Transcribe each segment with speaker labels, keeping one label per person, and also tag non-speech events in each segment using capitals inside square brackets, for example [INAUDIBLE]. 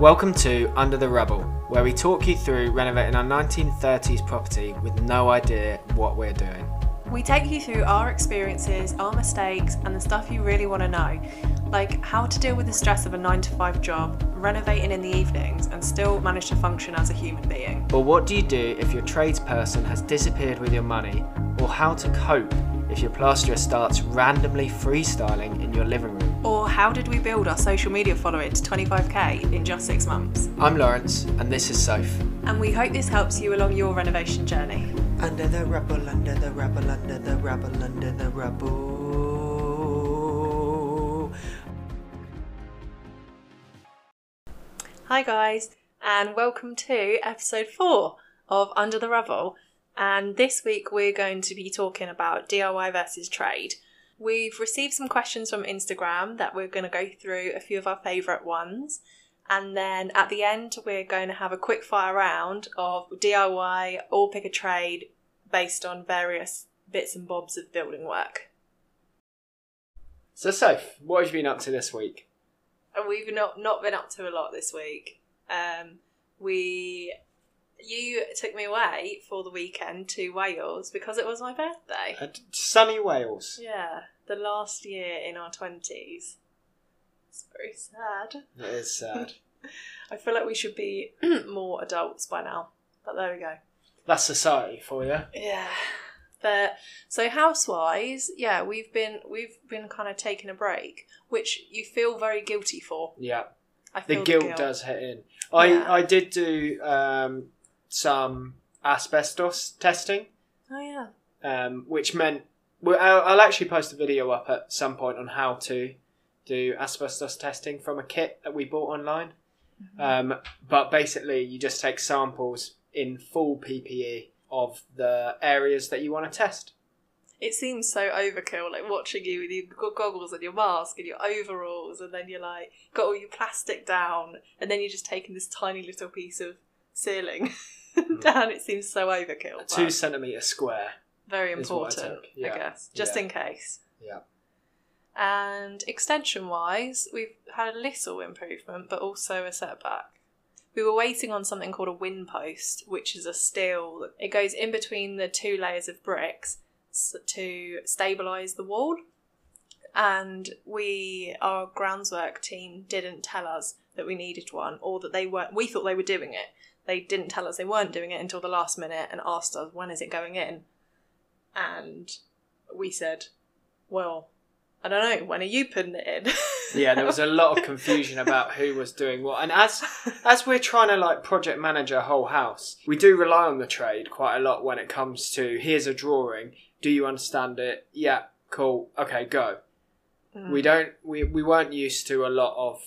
Speaker 1: Welcome to Under the Rubble, where we talk you through renovating our 1930s property with no idea what we're doing.
Speaker 2: We take you through our experiences, our mistakes, and the stuff you really want to know, like how to deal with the stress of a 9 to 5 job, renovating in the evenings, and still manage to function as a human being.
Speaker 1: Or what do you do if your tradesperson has disappeared with your money, or how to cope if your plasterer starts randomly freestyling in your living room.
Speaker 2: Or how did we build our social media following to 25k in just six months?
Speaker 1: I'm Lawrence, and this is Soph.
Speaker 2: And we hope this helps you along your renovation journey.
Speaker 3: Under the rubble, under the rubble, under the rubble, under the rubble.
Speaker 2: Hi, guys, and welcome to episode four of Under the Rubble. And this week we're going to be talking about DIY versus trade. We've received some questions from Instagram that we're going to go through a few of our favourite ones. And then at the end, we're going to have a quick fire round of DIY or pick a trade based on various bits and bobs of building work.
Speaker 1: So, Soph, what have you been up to this week?
Speaker 2: And we've not, not been up to a lot this week. Um, we you took me away for the weekend to Wales because it was my birthday.
Speaker 1: At sunny Wales.
Speaker 2: Yeah, the last year in our 20s. It's very sad.
Speaker 1: It is sad. [LAUGHS]
Speaker 2: I feel like we should be [CLEARS THROAT] more adults by now, but there we go.
Speaker 1: That's society for you.
Speaker 2: Yeah. But so housewise, yeah, we've been we've been kind of taking a break, which you feel very guilty for.
Speaker 1: Yeah.
Speaker 2: I
Speaker 1: The
Speaker 2: feel
Speaker 1: guilt, does hit in. I,
Speaker 2: Yeah.
Speaker 1: I did do um, some asbestos testing,
Speaker 2: Oh yeah.
Speaker 1: um, which meant well, I'll, I'll actually post a video up at some point on how to do asbestos testing from a kit that we bought online. Um, but basically, you just take samples in full PPE of the areas that you want to test.
Speaker 2: It seems so overkill, like watching you with your goggles and your mask and your overalls, and then you're like got all your plastic down, and then you're just taking this tiny little piece of ceiling [LAUGHS] [LAUGHS] down. It seems so overkill. but
Speaker 1: Two centimeter square.
Speaker 2: very
Speaker 1: is what I
Speaker 2: important,
Speaker 1: took, yeah.
Speaker 2: I guess, just
Speaker 1: Yeah.
Speaker 2: in case.
Speaker 1: Yeah.
Speaker 2: And extension wise, we've had a little improvement, but also a setback. We were waiting on something called a wind post, which is a steel. It goes in between the two layers of bricks s- to stabilise the wall. And we, our groundswork team, didn't tell us that we needed one, or that they weren't. We thought they were doing it. They didn't tell us they weren't doing it until the last minute and asked us when is it going in. And we said, "Well, I don't know. When are you putting it in?" [LAUGHS]
Speaker 1: Yeah, there was a lot of confusion about who was doing what, and as as we're trying to like project manage a whole house, we do rely on the trade quite a lot when it comes to here's a drawing. Do you understand it? Yeah, cool. Okay, go.
Speaker 2: Mm.
Speaker 1: We don't. We we weren't used to a lot of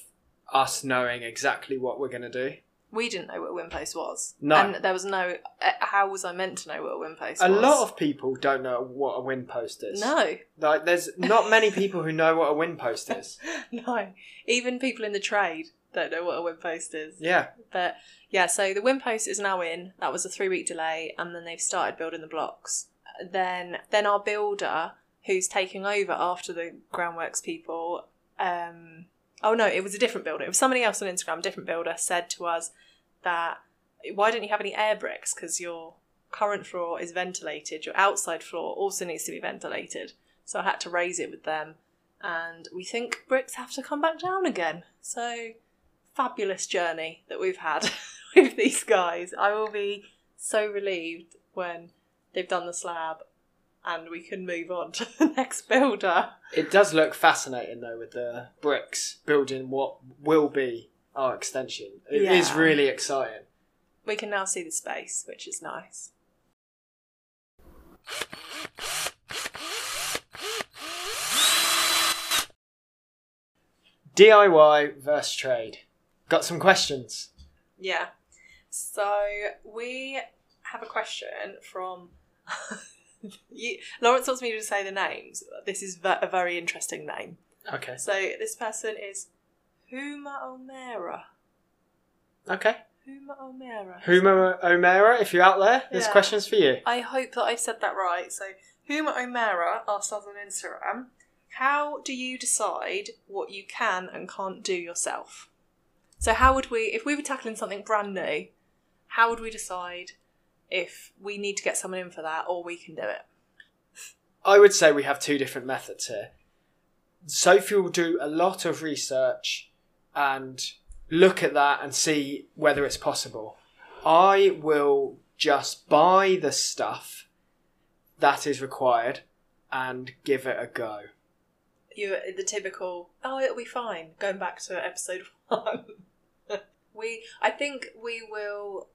Speaker 1: us knowing exactly what we're gonna do.
Speaker 2: We didn't know what a wind post was.
Speaker 1: No.
Speaker 2: And there was no. uh, How was I meant to know what a wind post
Speaker 1: A
Speaker 2: was?
Speaker 1: lot of people don't know what a wind post is.
Speaker 2: No,
Speaker 1: like there's not many people who know what a wind post is. [LAUGHS]
Speaker 2: no. Even people in the trade don't know what a wind post is.
Speaker 1: Yeah,
Speaker 2: But yeah, so the wind post is now in. That was a three week delay, and then they've started building the blocks. Then, then our builder, who's taking over after the groundworks people, um, oh no, it was a different builder. It was somebody else on Instagram. Different builder said to us that why don't you have any air bricks? Because your current floor is ventilated. Your outside floor also needs to be ventilated. So I had to raise it with them, and we think bricks have to come back down again. So fabulous journey that we've had [LAUGHS] with these guys. I will be so relieved when they've done the slab and we can move on to [LAUGHS] the next builder.
Speaker 1: it does look fascinating though with the bricks building what will be our extension. It is
Speaker 2: Yeah.
Speaker 1: really exciting.
Speaker 2: We can now see the space, which is nice.
Speaker 1: DIY versus trade. Got some questions.
Speaker 2: Yeah. So we have a question from. [LAUGHS] you, Lawrence wants me to say the names. This is ve- a very interesting name.
Speaker 1: Okay.
Speaker 2: So this person is Huma Omera.
Speaker 1: Okay.
Speaker 2: Huma Omera.
Speaker 1: Huma Omera, if you're out there, there's
Speaker 2: Yeah.
Speaker 1: questions for you.
Speaker 2: I hope that I've said that right. So, Huma Omera asked us on Instagram, how do you decide what you can and can't do yourself? So how would we, if we were tackling something brand new, how would we decide if we need to get someone in for that or we can do it?
Speaker 1: I would say we have two different methods here. Sophie will do a lot of research and look at that and see whether it's possible. I will just buy the stuff that is required and give it a go.
Speaker 2: You're the typical, oh, it'll be fine. Going back to episode [LAUGHS] one, we, I think we will,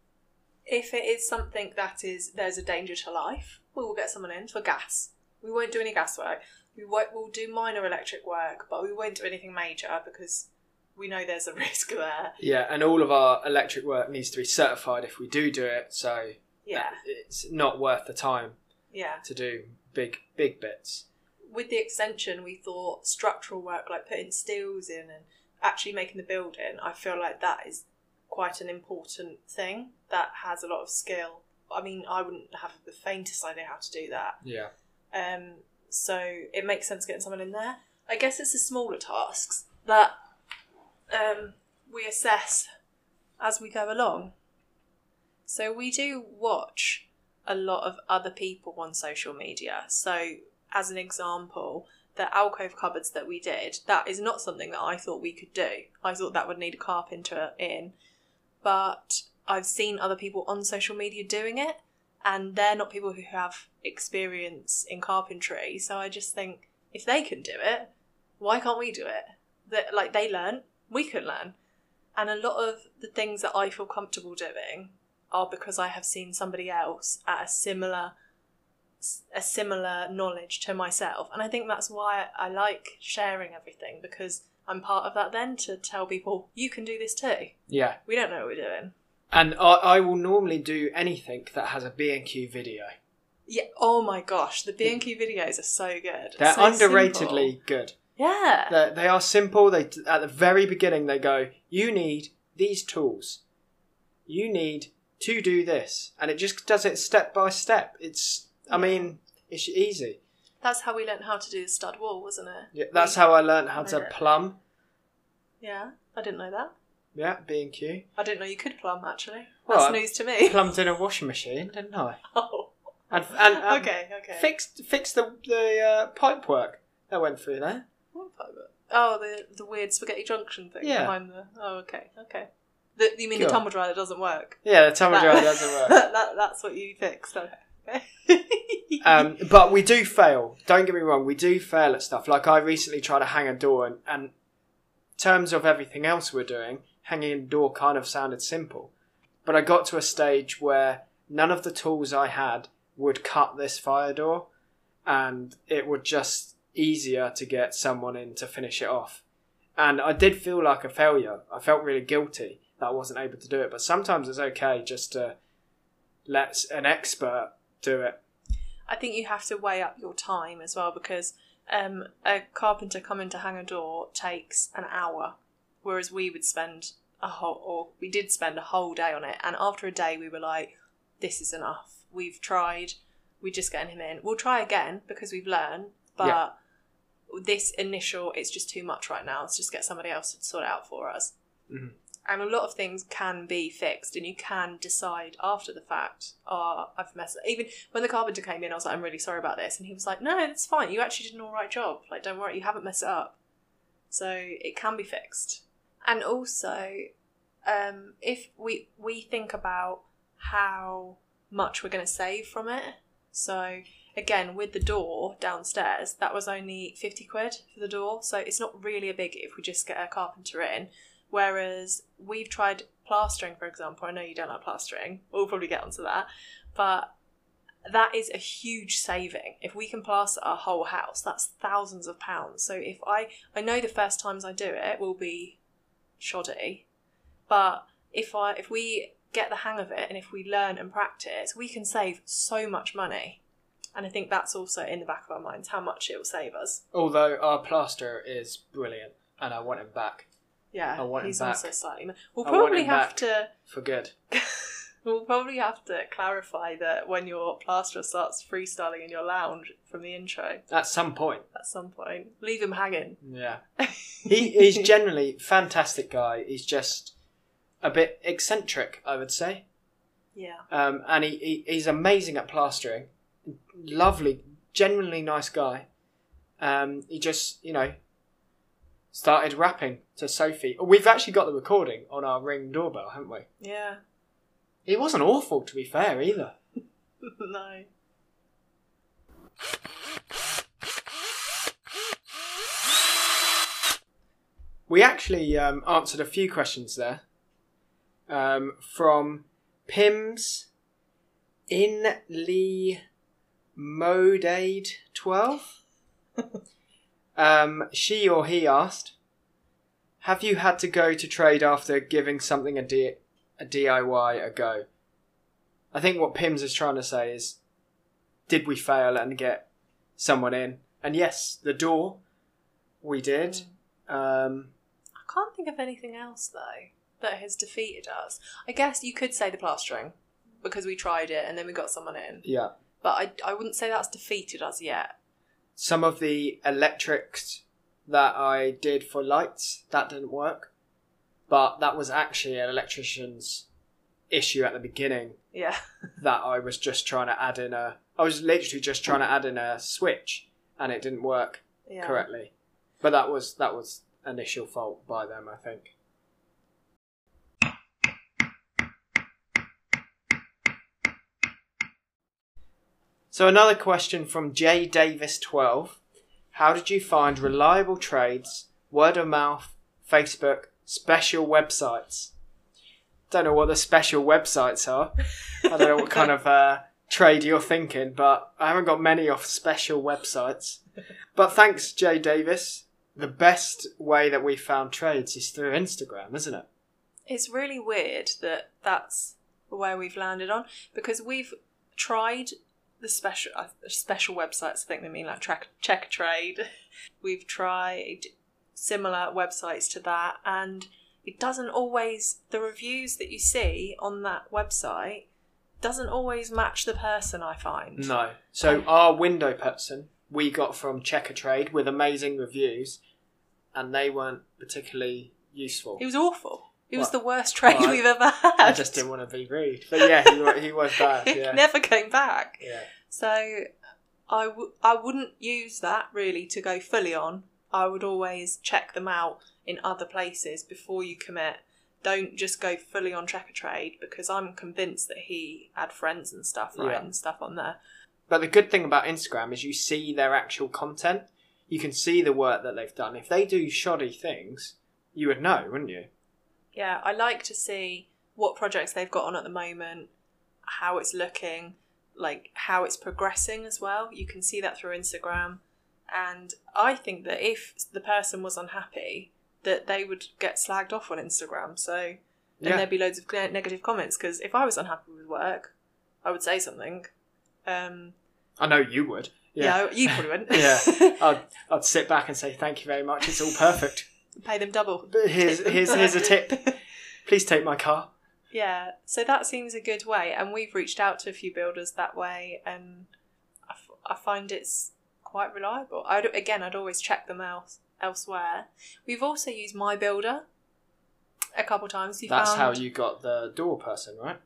Speaker 2: if it is something that is there's a danger to life, we will get someone in for gas. We won't do any gas work. We won't, we'll do minor electric work, but we won't do anything major because we know there's a [LAUGHS] risk there.
Speaker 1: Yeah, and all of our electric work needs to be certified if we do do it, so
Speaker 2: Yeah,
Speaker 1: it's not worth the time
Speaker 2: yeah.
Speaker 1: to do big big bits.
Speaker 2: with the extension, we thought structural work, like putting steels in and actually making the building, I feel like that is quite an important thing that has a lot of skill. I mean, I wouldn't have the faintest idea how to do that.
Speaker 1: Yeah.
Speaker 2: Um, so it makes sense getting someone in there. I guess it's the smaller tasks that um, we assess as we go along. So we do watch a lot of other people on social media. So, as an example, the alcove cupboards that we did, that is not something that I thought we could do. I thought that would need a carpenter in. But I've seen other people on social media doing it, and they're not people who have experience in carpentry. So I just think if they can do it, why can't we do it? That like they learn, we can learn. And a lot of the things that I feel comfortable doing are because I have seen somebody else at a similar a similar knowledge to myself. And I think that's why I like sharing everything because I'm part of that then to tell people you can do this too.
Speaker 1: Yeah.
Speaker 2: We don't know what we're doing.
Speaker 1: And I, I will normally do anything that has a B&Q video.
Speaker 2: Yeah. Oh my gosh, the B and Q videos are so good.
Speaker 1: They're
Speaker 2: So
Speaker 1: underratedly
Speaker 2: simple.
Speaker 1: good.
Speaker 2: Yeah.
Speaker 1: They're, they are simple. They at the very beginning they go, "You need these tools. You need to do this," and it just does it step by step. It's, I mean, it's easy.
Speaker 2: That's how we learned how to do the stud wall, wasn't it?
Speaker 1: Yeah, that's how I learned how to plumb.
Speaker 2: Yeah. I didn't know that.
Speaker 1: Yeah, B&Q.
Speaker 2: I didn't know you could plumb actually.
Speaker 1: Well,
Speaker 2: That's
Speaker 1: I-
Speaker 2: news to me. [LAUGHS]
Speaker 1: Plumbed in a washing machine, didn't I? [LAUGHS]
Speaker 2: Oh.
Speaker 1: And and, and
Speaker 2: okay. Okay.
Speaker 1: fixed fixed the the uh, pipe work that went through there.
Speaker 2: What part of it? Oh, the the weird spaghetti junction thing
Speaker 1: Yeah.
Speaker 2: behind the. Oh, okay, okay. The, you mean
Speaker 1: Sure.
Speaker 2: the tumble dryer that doesn't work?
Speaker 1: Yeah, the tumble dryer [LAUGHS] doesn't work.
Speaker 2: that, that's what you fixed. Okay. [LAUGHS]
Speaker 1: Um, but we do fail. Don't get me wrong. We do fail at stuff. Like I recently tried to hang a door, and, and in terms of everything else we're doing, hanging a door kind of sounded simple. But I got to a stage where none of the tools I had would cut this fire door, and it would just easier to get someone in to finish it off. And I did feel like a failure. I felt really guilty that I wasn't able to do it. But sometimes it's okay just to let an expert do it.
Speaker 2: I think you have to weigh up your time as well because um, a carpenter coming to hang a door takes an hour, whereas we would spend a whole, or we did spend a whole day on it. And after a day, we were like, "This is enough. We've tried. We're just getting him in. We'll try again because we've learned, but."
Speaker 1: Yeah.
Speaker 2: This initial, it's just too much right now. Let's just get somebody else to sort it out for us.
Speaker 1: Mhm.
Speaker 2: And a lot of things can be fixed, and you can decide after the fact, oh, I've messed up. Even when the carpenter came in, I was like, I'm really sorry about this. And he was like, No, it's fine. You actually did an all right job. Like, don't worry, you haven't messed it up. So it can be fixed. And also, um, if we we think about how much we're going to save from it. So again, with the door downstairs, that was only fifty quid for the door. So it's not really a big if we just get a carpenter in. Whereas we've tried plastering, for example. I know you don't like plastering. We'll probably get onto that, but that is a huge saving. If we can plaster our whole house, that's thousands of pounds. So if I, I know the first times I do it will be shoddy, but if I, if we get the hang of it and if we learn and practice, we can save so much money. And I think that's also in the back of our minds how much it will save us.
Speaker 1: Although our plaster is brilliant, and I want him back
Speaker 2: Yeah,
Speaker 1: I want him
Speaker 2: he's
Speaker 1: back.
Speaker 2: also slightly. We'll
Speaker 1: I want
Speaker 2: probably
Speaker 1: him
Speaker 2: have
Speaker 1: back.
Speaker 2: to.
Speaker 1: for good. [LAUGHS]
Speaker 2: We'll probably have to clarify that when your plasterer starts freestyling in your lounge from the intro
Speaker 1: At some point.
Speaker 2: at some point. Leave him hanging.
Speaker 1: Yeah. [LAUGHS] He, he's generally fantastic guy. He's just a bit eccentric, I would say.
Speaker 2: Yeah.
Speaker 1: Um, and he, he he's amazing at plastering. Lovely, genuinely nice guy. Um, he just, you know, started rapping to Sophie. We've actually got the recording on our ring doorbell, haven't we?
Speaker 2: Yeah.
Speaker 1: It wasn't awful, to be fair, either. [LAUGHS]
Speaker 2: no.
Speaker 1: We actually um, answered a few questions there um, from Pims in Lee Modade 12. [LAUGHS] um, she or he asked, Have you had to go to trade after giving something a, D- a DIY a go? I think what Pims is trying to say is, Did we fail and get someone in? And yes, the door, we did. Um,
Speaker 2: I can't think of anything else though that has defeated us. I guess you could say the plastering because we tried it and then we got someone in.
Speaker 1: yeah.
Speaker 2: But I, I wouldn't say that's defeated us yet.
Speaker 1: Some of the electrics that I did for lights that didn't work, but that was actually an electrician's issue at the beginning
Speaker 2: Yeah. [LAUGHS]
Speaker 1: that I was just trying to add in a. I was literally just trying to add in a switch, and it didn't work
Speaker 2: yeah.
Speaker 1: correctly. But that was that was initial fault by them, I think. So another question from J Davis twelve: How did you find reliable trades, word of mouth, Facebook, special websites? Don't know what the special websites are. I don't know what kind of uh, trade you're thinking, but I haven't got many off special websites. But thanks, Jay Davis. The best way that we found trades is through Instagram, isn't it?
Speaker 2: It's really weird that that's where we've landed on because we've tried the special uh, special websites. I think they mean like track, check trade. [LAUGHS] We've tried similar websites to that, and it doesn't always the reviews that you see on that website doesn't always match the person. I find
Speaker 1: No. So our window person we got from Checkatrade with amazing reviews, and they weren't particularly useful.
Speaker 2: It was awful. It was the worst trade
Speaker 1: well, I-
Speaker 2: we've ever had.
Speaker 1: I just didn't want to be rude, but yeah, he, he was bad. [LAUGHS]
Speaker 2: He
Speaker 1: Yeah.
Speaker 2: never came back.
Speaker 1: yeah.
Speaker 2: So I w- I wouldn't use that really to go fully on. I would always check them out in other places before you commit. Don't just go fully on Checkatrade because I'm convinced that he had friends and stuff
Speaker 1: Yeah.
Speaker 2: writing stuff on there.
Speaker 1: But the good thing about Instagram is you see their actual content. You can see the work that they've done. If they do shoddy things, you would know, wouldn't you?
Speaker 2: Yeah, I like to see what projects they've got on at the moment, how it's looking, like how it's progressing as well. You can see that through Instagram. And I think that if the person was unhappy, that they would get slagged off on Instagram. So then
Speaker 1: Yeah.
Speaker 2: there'd be loads of negative comments. Because if I was unhappy with work, I would say something. Um,
Speaker 1: I know you would.
Speaker 2: yeah. you probably wouldn't. [LAUGHS]
Speaker 1: Yeah. [LAUGHS] I'd, I'd sit back and say, thank you very much. It's all perfect.
Speaker 2: Pay them double.
Speaker 1: But here's, [LAUGHS] here's, here's a tip. [LAUGHS] Please take my car.
Speaker 2: Yeah, so that seems a good way, and we've reached out to a few builders that way, and I, f- I find it's quite reliable. I'd, again, I'd always check them out elsewhere. We've also used My Builder a couple times. We
Speaker 1: That's
Speaker 2: found,
Speaker 1: how you got the door person, right?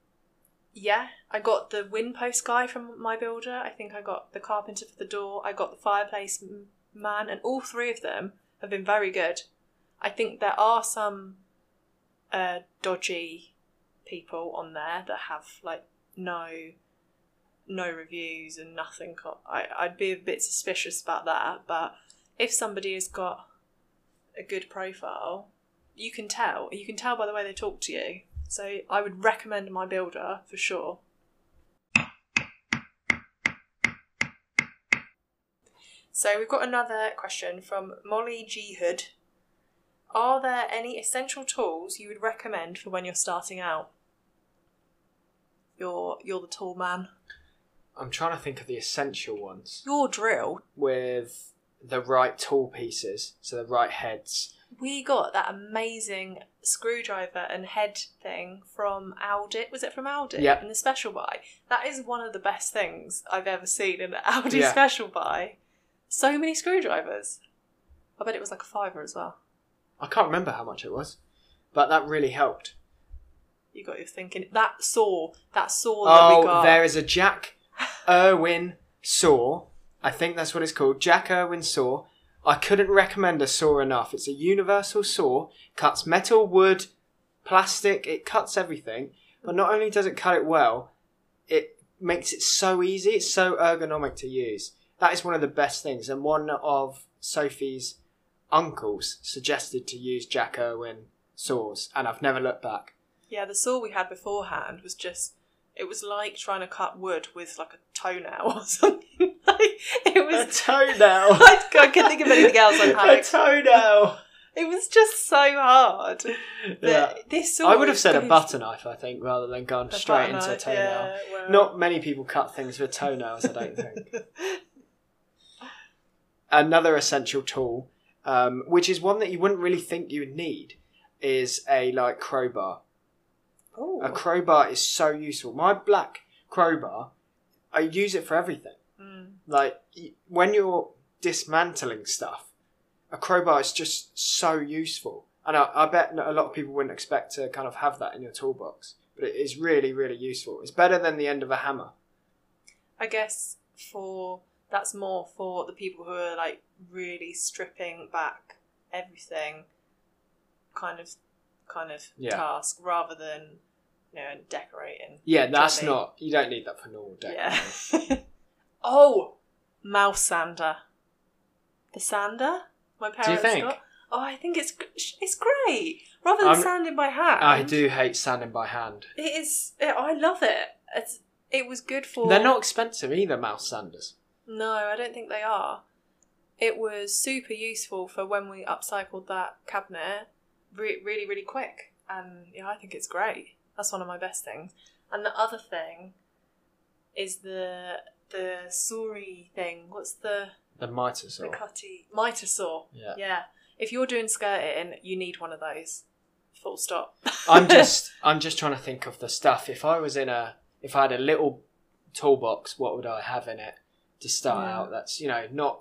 Speaker 2: Yeah, I got the wind post guy from My Builder. I think I got the carpenter for the door. I got the fireplace man, and all three of them have been very good. I think there are some uh, dodgy people on there that have like no no reviews and nothing. I I'd be a bit suspicious about that. But if somebody has got a good profile, you can tell. You can tell by the way they talk to you. So I would recommend my builder for sure. So we've got another question from Molly G Hood. Are there any essential tools you would recommend for when you're starting out? You're you're the tool man.
Speaker 1: I'm trying to think of the essential ones
Speaker 2: Your drill.
Speaker 1: with the right tool pieces, so the right heads.
Speaker 2: we got that amazing screwdriver and head thing from Aldi. Was it from Aldi?
Speaker 1: Yep.
Speaker 2: In the special buy. That is one of the best things I've ever seen in an Aldi
Speaker 1: Yeah.
Speaker 2: special buy. So many screwdrivers. I bet it was like a fiver as well.
Speaker 1: I can't remember how much it was, but that really helped.
Speaker 2: You got your thinking. That saw, that saw that we
Speaker 1: Oh,
Speaker 2: got.
Speaker 1: there is a Jack Irwin saw. I think that's what it's called. Jack Irwin saw. I couldn't recommend a saw enough. It's a universal saw. Cuts metal, wood, plastic. It cuts everything. But not only does it cut it well, it makes it so easy. It's so ergonomic to use. That is one of the best things. And one of Sophie's uncles suggested to use Jack Irwin saws, and I've never looked back.
Speaker 2: Yeah, the saw we had beforehand was just. It was like trying to cut wood with like a toenail [LAUGHS] or something. like, it was A
Speaker 1: toenail. [LAUGHS]
Speaker 2: I, I couldn't think of anything else on how [LAUGHS]
Speaker 1: a toenail.
Speaker 2: it was just so hard.
Speaker 1: Yeah.
Speaker 2: this saw
Speaker 1: I would have said a butter knife, I think, rather than gone straight into a toenail.
Speaker 2: yeah, well.
Speaker 1: Not many people cut things with toenails, I don't think. Another essential tool, um, which is one that you wouldn't really think you would need, is a like crowbar.
Speaker 2: Ooh.
Speaker 1: A crowbar is so useful. My black crowbar, I use it for everything.
Speaker 2: Mm.
Speaker 1: Like when you're dismantling stuff, a crowbar is just so useful. And I, I bet a lot of people wouldn't expect to kind of have that in your toolbox, but it is really, really useful. It's better than the end of a hammer.
Speaker 2: I guess for that's more for the people who are like really stripping back everything kind of kind of
Speaker 1: Yeah.
Speaker 2: task rather than you know decorating.
Speaker 1: Yeah, that's
Speaker 2: Jobby.
Speaker 1: not. You don't need that for normal deck.
Speaker 2: Yeah. [LAUGHS] oh, mouse sander. The sander my parents got. Oh, I think it's it's great. Rather than
Speaker 1: I'm-
Speaker 2: sanding by hand.
Speaker 1: I do hate sanding by hand.
Speaker 2: It is. It, I love it. It's. It was good for.
Speaker 1: They're not expensive either, mouse sanders.
Speaker 2: No, I don't think they are. It was super useful for when we upcycled that cabinet re- really, really quick. And yeah, I think it's great. That's one of my best things. And the other thing is the the sawry thing. What's the
Speaker 1: The mitre saw.
Speaker 2: the cutty mitre saw?
Speaker 1: Yeah.
Speaker 2: Yeah. If you're doing skirting, you need one of those. Full stop. [LAUGHS]
Speaker 1: I'm just I'm just trying to think of the stuff. If I was in a if I had a little toolbox, what would I have in it to start
Speaker 2: Yeah.
Speaker 1: out? That's you know not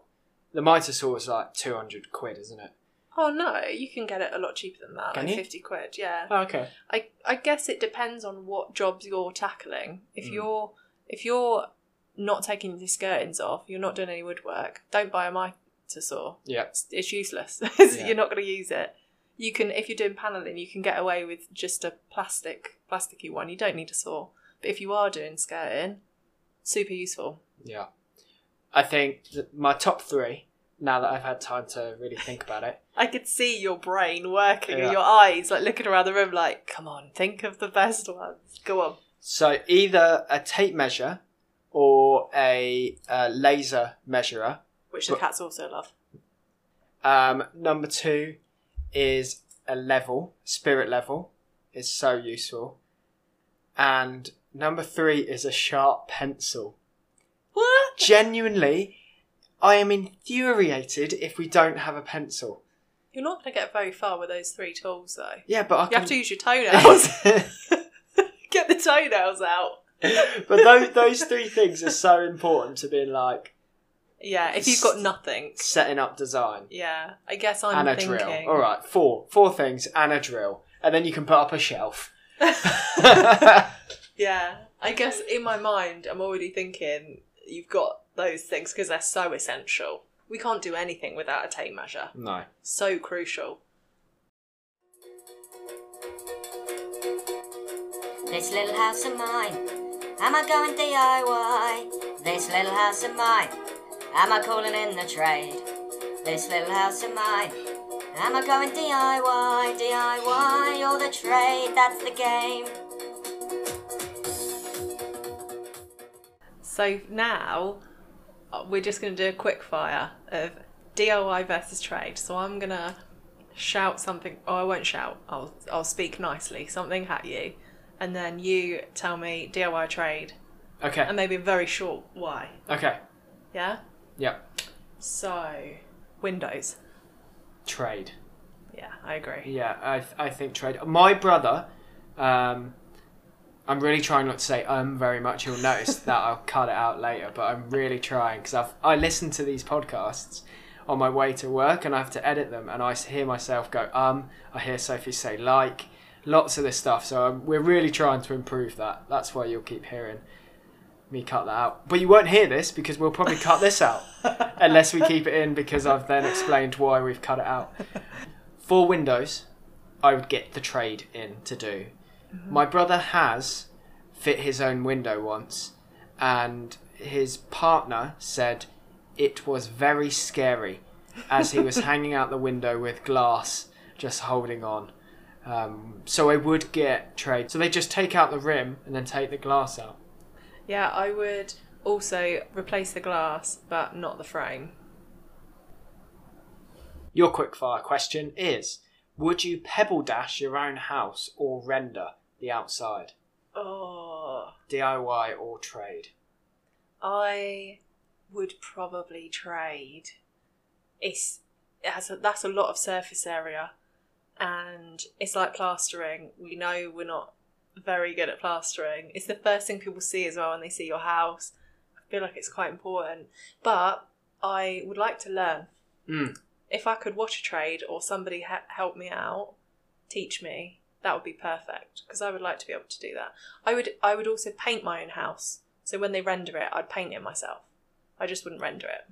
Speaker 1: the mitre saw is like two hundred quid, isn't it?
Speaker 2: oh no, you can get it a lot cheaper than that.
Speaker 1: Can
Speaker 2: like
Speaker 1: you?
Speaker 2: fifty quid. Yeah.
Speaker 1: Oh, okay.
Speaker 2: I I guess it depends on what jobs you're tackling. If
Speaker 1: Mm.
Speaker 2: you're if you're not taking the skirtings off, you're not doing any woodwork. Don't buy a mitre saw.
Speaker 1: Yeah.
Speaker 2: It's, it's useless. [LAUGHS]
Speaker 1: Yeah.
Speaker 2: You're not going to use it. You can if you're doing paneling, you can get away with just a plastic plasticky one. You don't need a saw. But if you are doing skirting, super useful.
Speaker 1: Yeah. I think my top three. Now that I've had time to really think about it, [LAUGHS]
Speaker 2: I could see your brain working
Speaker 1: Yeah.
Speaker 2: and your eyes like looking around the room like, come on, think of the best ones. Go on.
Speaker 1: so either a tape measure or a, uh laser measurer.
Speaker 2: Which the
Speaker 1: But-
Speaker 2: cats also love.
Speaker 1: Um, number two is a level, spirit level. It's so useful. And number three is a sharp pencil.
Speaker 2: What?
Speaker 1: Genuinely, I am infuriated if we don't have a pencil.
Speaker 2: You're not going to get very far with those three tools, though.
Speaker 1: Yeah, but I
Speaker 2: You
Speaker 1: can...
Speaker 2: have to use your toenails. [LAUGHS] [LAUGHS] get the toenails out.
Speaker 1: but those, those three things are so important to being like
Speaker 2: Yeah, if you've got nothing.
Speaker 1: setting up design.
Speaker 2: Yeah, I guess I'm
Speaker 1: and a
Speaker 2: thinking.
Speaker 1: drill. All right, four, four things and a drill, and then you can put up a shelf. [LAUGHS]
Speaker 2: Yeah, I guess in my mind, I'm already thinking you've got those things because they're so essential. We can't do anything without a tape measure.
Speaker 1: no.
Speaker 2: So crucial.
Speaker 4: This little house of mine, am I going DIY? This little house of mine, am I calling in the trade? This little house of mine, am I going DIY? DIY or the trade, that's the game.
Speaker 2: So now uh, we're just going to do a quick fire of DIY versus trade. So I'm going to shout something. Oh, I won't shout. I'll I'll speak nicely. Something at you, and then you tell me DIY trade,
Speaker 1: Okay.
Speaker 2: and maybe a very short why.
Speaker 1: Okay.
Speaker 2: Yeah.
Speaker 1: Yep.
Speaker 2: So Windows.
Speaker 1: Trade.
Speaker 2: Yeah, I agree.
Speaker 1: Yeah, I, th- I think trade. My brother, um, I'm really trying not to say um very much. You'll notice that I'll cut it out later, but I'm really trying because I've I listen to these podcasts on my way to work and I have to edit them, and I hear myself go um. I hear Sophie say like, lots of this stuff. So um, we're really trying to improve that. That's why you'll keep hearing me cut that out. But you won't hear this because we'll probably cut this out [LAUGHS] unless we keep it in because I've then explained why we've cut it out. For Windows, I would get the trade in to do. My brother has fit his own window once, and his partner said it was very scary as he was [LAUGHS] hanging out the window with glass just holding on. Um, so I would get trade. So they just take out the rim and then take the glass out.
Speaker 2: Yeah, I would also replace the glass, but not the frame.
Speaker 1: Your quickfire question is Would you pebble dash your own house or render the outside?
Speaker 2: Oh,
Speaker 1: DIY or trade?
Speaker 2: I would probably trade. It's it has a, that's a lot of surface area, and it's like plastering. We know we're not very good at plastering. It's the first thing people see as well when they see your house. I feel like it's quite important, but I would like to learn.
Speaker 1: Mm.
Speaker 2: If I could watch a trade or somebody ha- help me out, teach me, that would be perfect because I would like to be able to do that. I would I would also paint my own house. So when they render it, I'd paint it myself. I just wouldn't render it.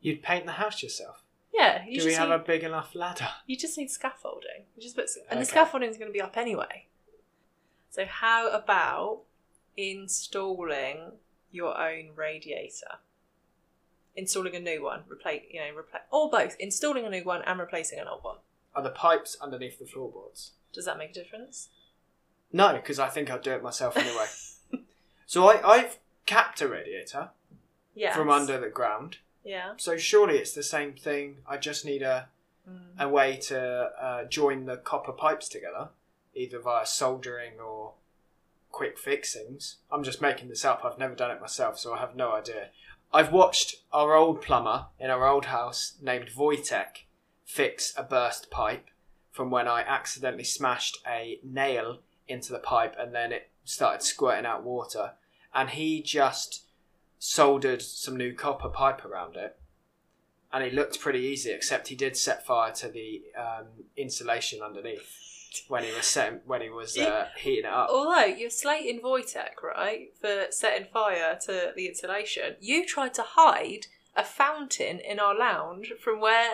Speaker 1: You'd paint the house yourself.
Speaker 2: Yeah, you
Speaker 1: Do we have
Speaker 2: need,
Speaker 1: a big enough ladder?
Speaker 2: you just need scaffolding. You just put, and the scaffolding is going to be up anyway. So how about installing your own radiator? Installing a new one, replace you know, replace or both. Installing a new one and replacing an old one.
Speaker 1: Are the pipes underneath the floorboards?
Speaker 2: Does that make a difference?
Speaker 1: No, because I think I'll do it myself anyway. [LAUGHS] so I, I've capped a radiator
Speaker 2: Yeah.
Speaker 1: from under the ground.
Speaker 2: Yeah.
Speaker 1: So surely it's the same thing. I just need a,
Speaker 2: Mm.
Speaker 1: a way to uh, join the copper pipes together, either via soldering or quick fixings. I'm just making this up. I've never done it myself, so I have no idea. I've watched our old plumber in our old house named Wojtek fix a burst pipe from when I accidentally smashed a nail into the pipe and then it started squirting out water. And he just soldered some new copper pipe around it. And it looked pretty easy, except he did set fire to the um, insulation underneath when he was setting, when he was uh, heating it up.
Speaker 2: Although you're slating Wojtek, right, for setting fire to the insulation, you tried to hide a fountain in our lounge from where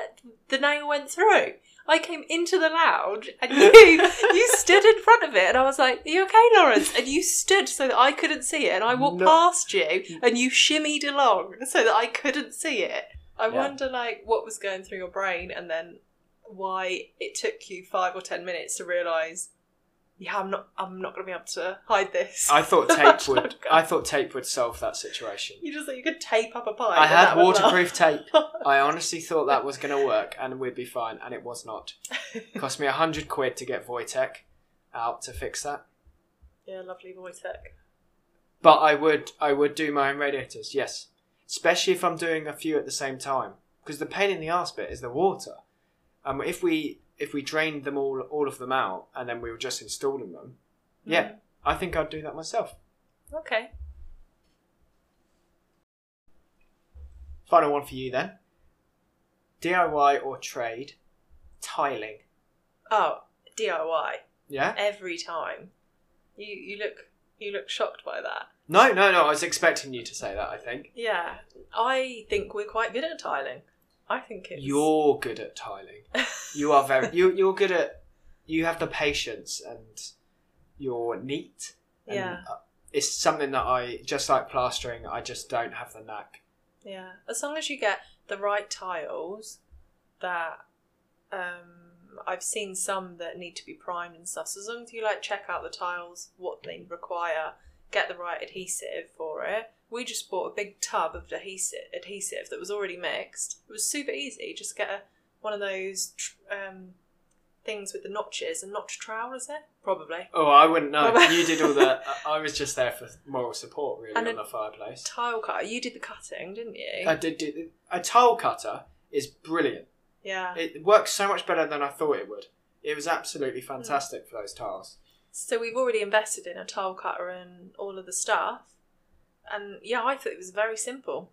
Speaker 2: the nail went through. I came into the lounge and you [LAUGHS] you stood in front of it and I was like, Are you okay, Lawrence? And you stood so that I couldn't see it and I walked
Speaker 1: No.
Speaker 2: past you and you shimmied along so that I couldn't see it. I
Speaker 1: Yeah.
Speaker 2: wonder like what was going through your brain and then why it took you five or ten minutes to realise yeah, I'm not. I'm not going to be able to hide this.
Speaker 1: I thought [LAUGHS] tape would. I thought tape would solve that situation.
Speaker 2: You just thought you could tape up a pipe.
Speaker 1: I had waterproof [LAUGHS] tape. I honestly thought that was going to work and we'd be fine, and it was not. [LAUGHS] Cost me a hundred quid to get Wojtek out to fix that.
Speaker 2: yeah, lovely Wojtek.
Speaker 1: But I would, I would do my own radiators, yes, especially if I'm doing a few at the same time, because the pain in the arse bit is the water. Um, if we if we drained them all, all of them out, and then we were just installing them, hmm. yeah, I think I'd do that myself.
Speaker 2: Okay.
Speaker 1: Final one for you then. DIY or trade tiling.
Speaker 2: Oh, DIY
Speaker 1: Yeah.
Speaker 2: every time. You you look you look shocked by that.
Speaker 1: No, no, no. I was expecting you to say that. I think
Speaker 2: Yeah, I think we're quite good at tiling. I think it's
Speaker 1: you're good at tiling. [LAUGHS] You are very. You you're good at. You have the patience and you're neat. And,
Speaker 2: Yeah.
Speaker 1: uh, It's something that I just like plastering. I just don't have the knack.
Speaker 2: Yeah, as long as you get the right tiles that um I've seen some that need to be primed and stuff. So as long as you like check out the tiles, what they require, get the right adhesive for it. We just bought a big tub of adhesive adhesive that was already mixed. It was super easy. Just get a, one of those um things with the notches, a notch trowel, is it? Probably.
Speaker 1: Oh, I wouldn't know. You did all the. [LAUGHS] I was just there for moral support, really,
Speaker 2: And
Speaker 1: on the fireplace.
Speaker 2: Tile cutter. You did the cutting, didn't you?
Speaker 1: I did, did. A tile cutter is brilliant.
Speaker 2: Yeah.
Speaker 1: It works so much better than I thought it would. It was absolutely fantastic for those tiles.
Speaker 2: So we've already invested in a tile cutter and all of the stuff. And yeah, I thought it was very simple.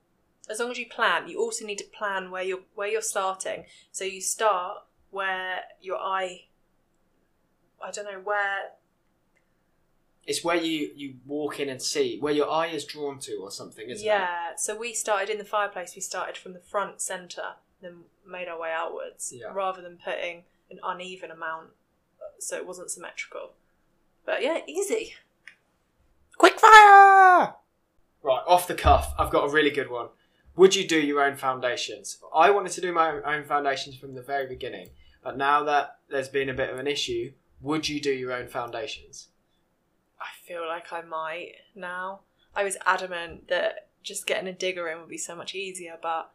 Speaker 2: As long as you plan, you also need to plan where you're where you're starting. So you start where your eye I don't know, where
Speaker 1: It's where you, you walk in and see, where your eye is drawn to or something, isn't it?
Speaker 2: Yeah. So we started in the fireplace, we started from the front centre, then made our way outwards.
Speaker 1: Yeah.
Speaker 2: Rather than putting an uneven amount uh, so it wasn't symmetrical. But yeah, easy.
Speaker 1: Quick fire! Right, off the cuff, I've got a really good one. Would you do your own foundations? I wanted to do my own foundations from the very beginning, but now that there's been a bit of an issue, would you do your own foundations?
Speaker 2: I feel like I might now. I was adamant that just getting a digger in would be so much easier, but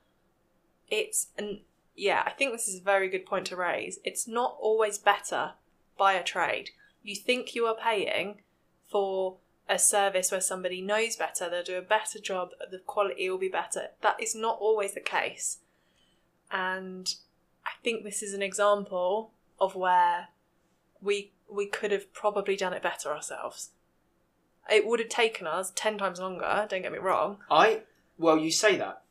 Speaker 2: it's and yeah, I think this is a very good point to raise. It's not always better by a trade. You think you are paying for a service where somebody knows better, they'll do a better job, the quality will be better. That is not always the case. And I think this is an example of where we we could have probably done it better ourselves. It would have taken us ten times longer. Don't get me wrong.
Speaker 1: I, well, you say that,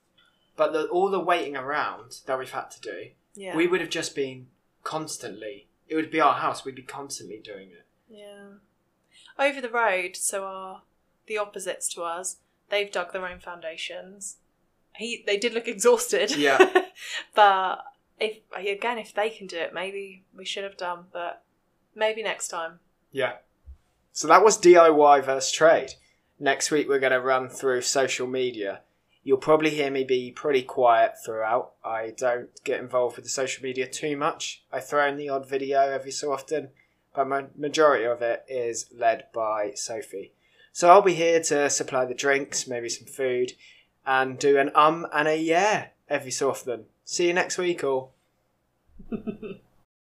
Speaker 1: but the, all the waiting around that we've had to do,
Speaker 2: Yeah.
Speaker 1: we would have just been constantly, it would be our house, we'd be constantly doing it.
Speaker 2: yeah. Over the road, so our the opposites to us, they've dug their own foundations. He they did look exhausted.
Speaker 1: Yeah. [LAUGHS]
Speaker 2: but if again, if they can do it, maybe we should have done. But maybe next time.
Speaker 1: Yeah. So that was DIY versus trade. Next week we're going to run through social media. You'll probably hear me be pretty quiet throughout. I don't get involved with the social media too much. I throw in the odd video every so often, but my majority of it is led by Sophie. So I'll be here to supply the drinks, maybe some food, and do an um and a yeah every so often. See you next week, all. [LAUGHS]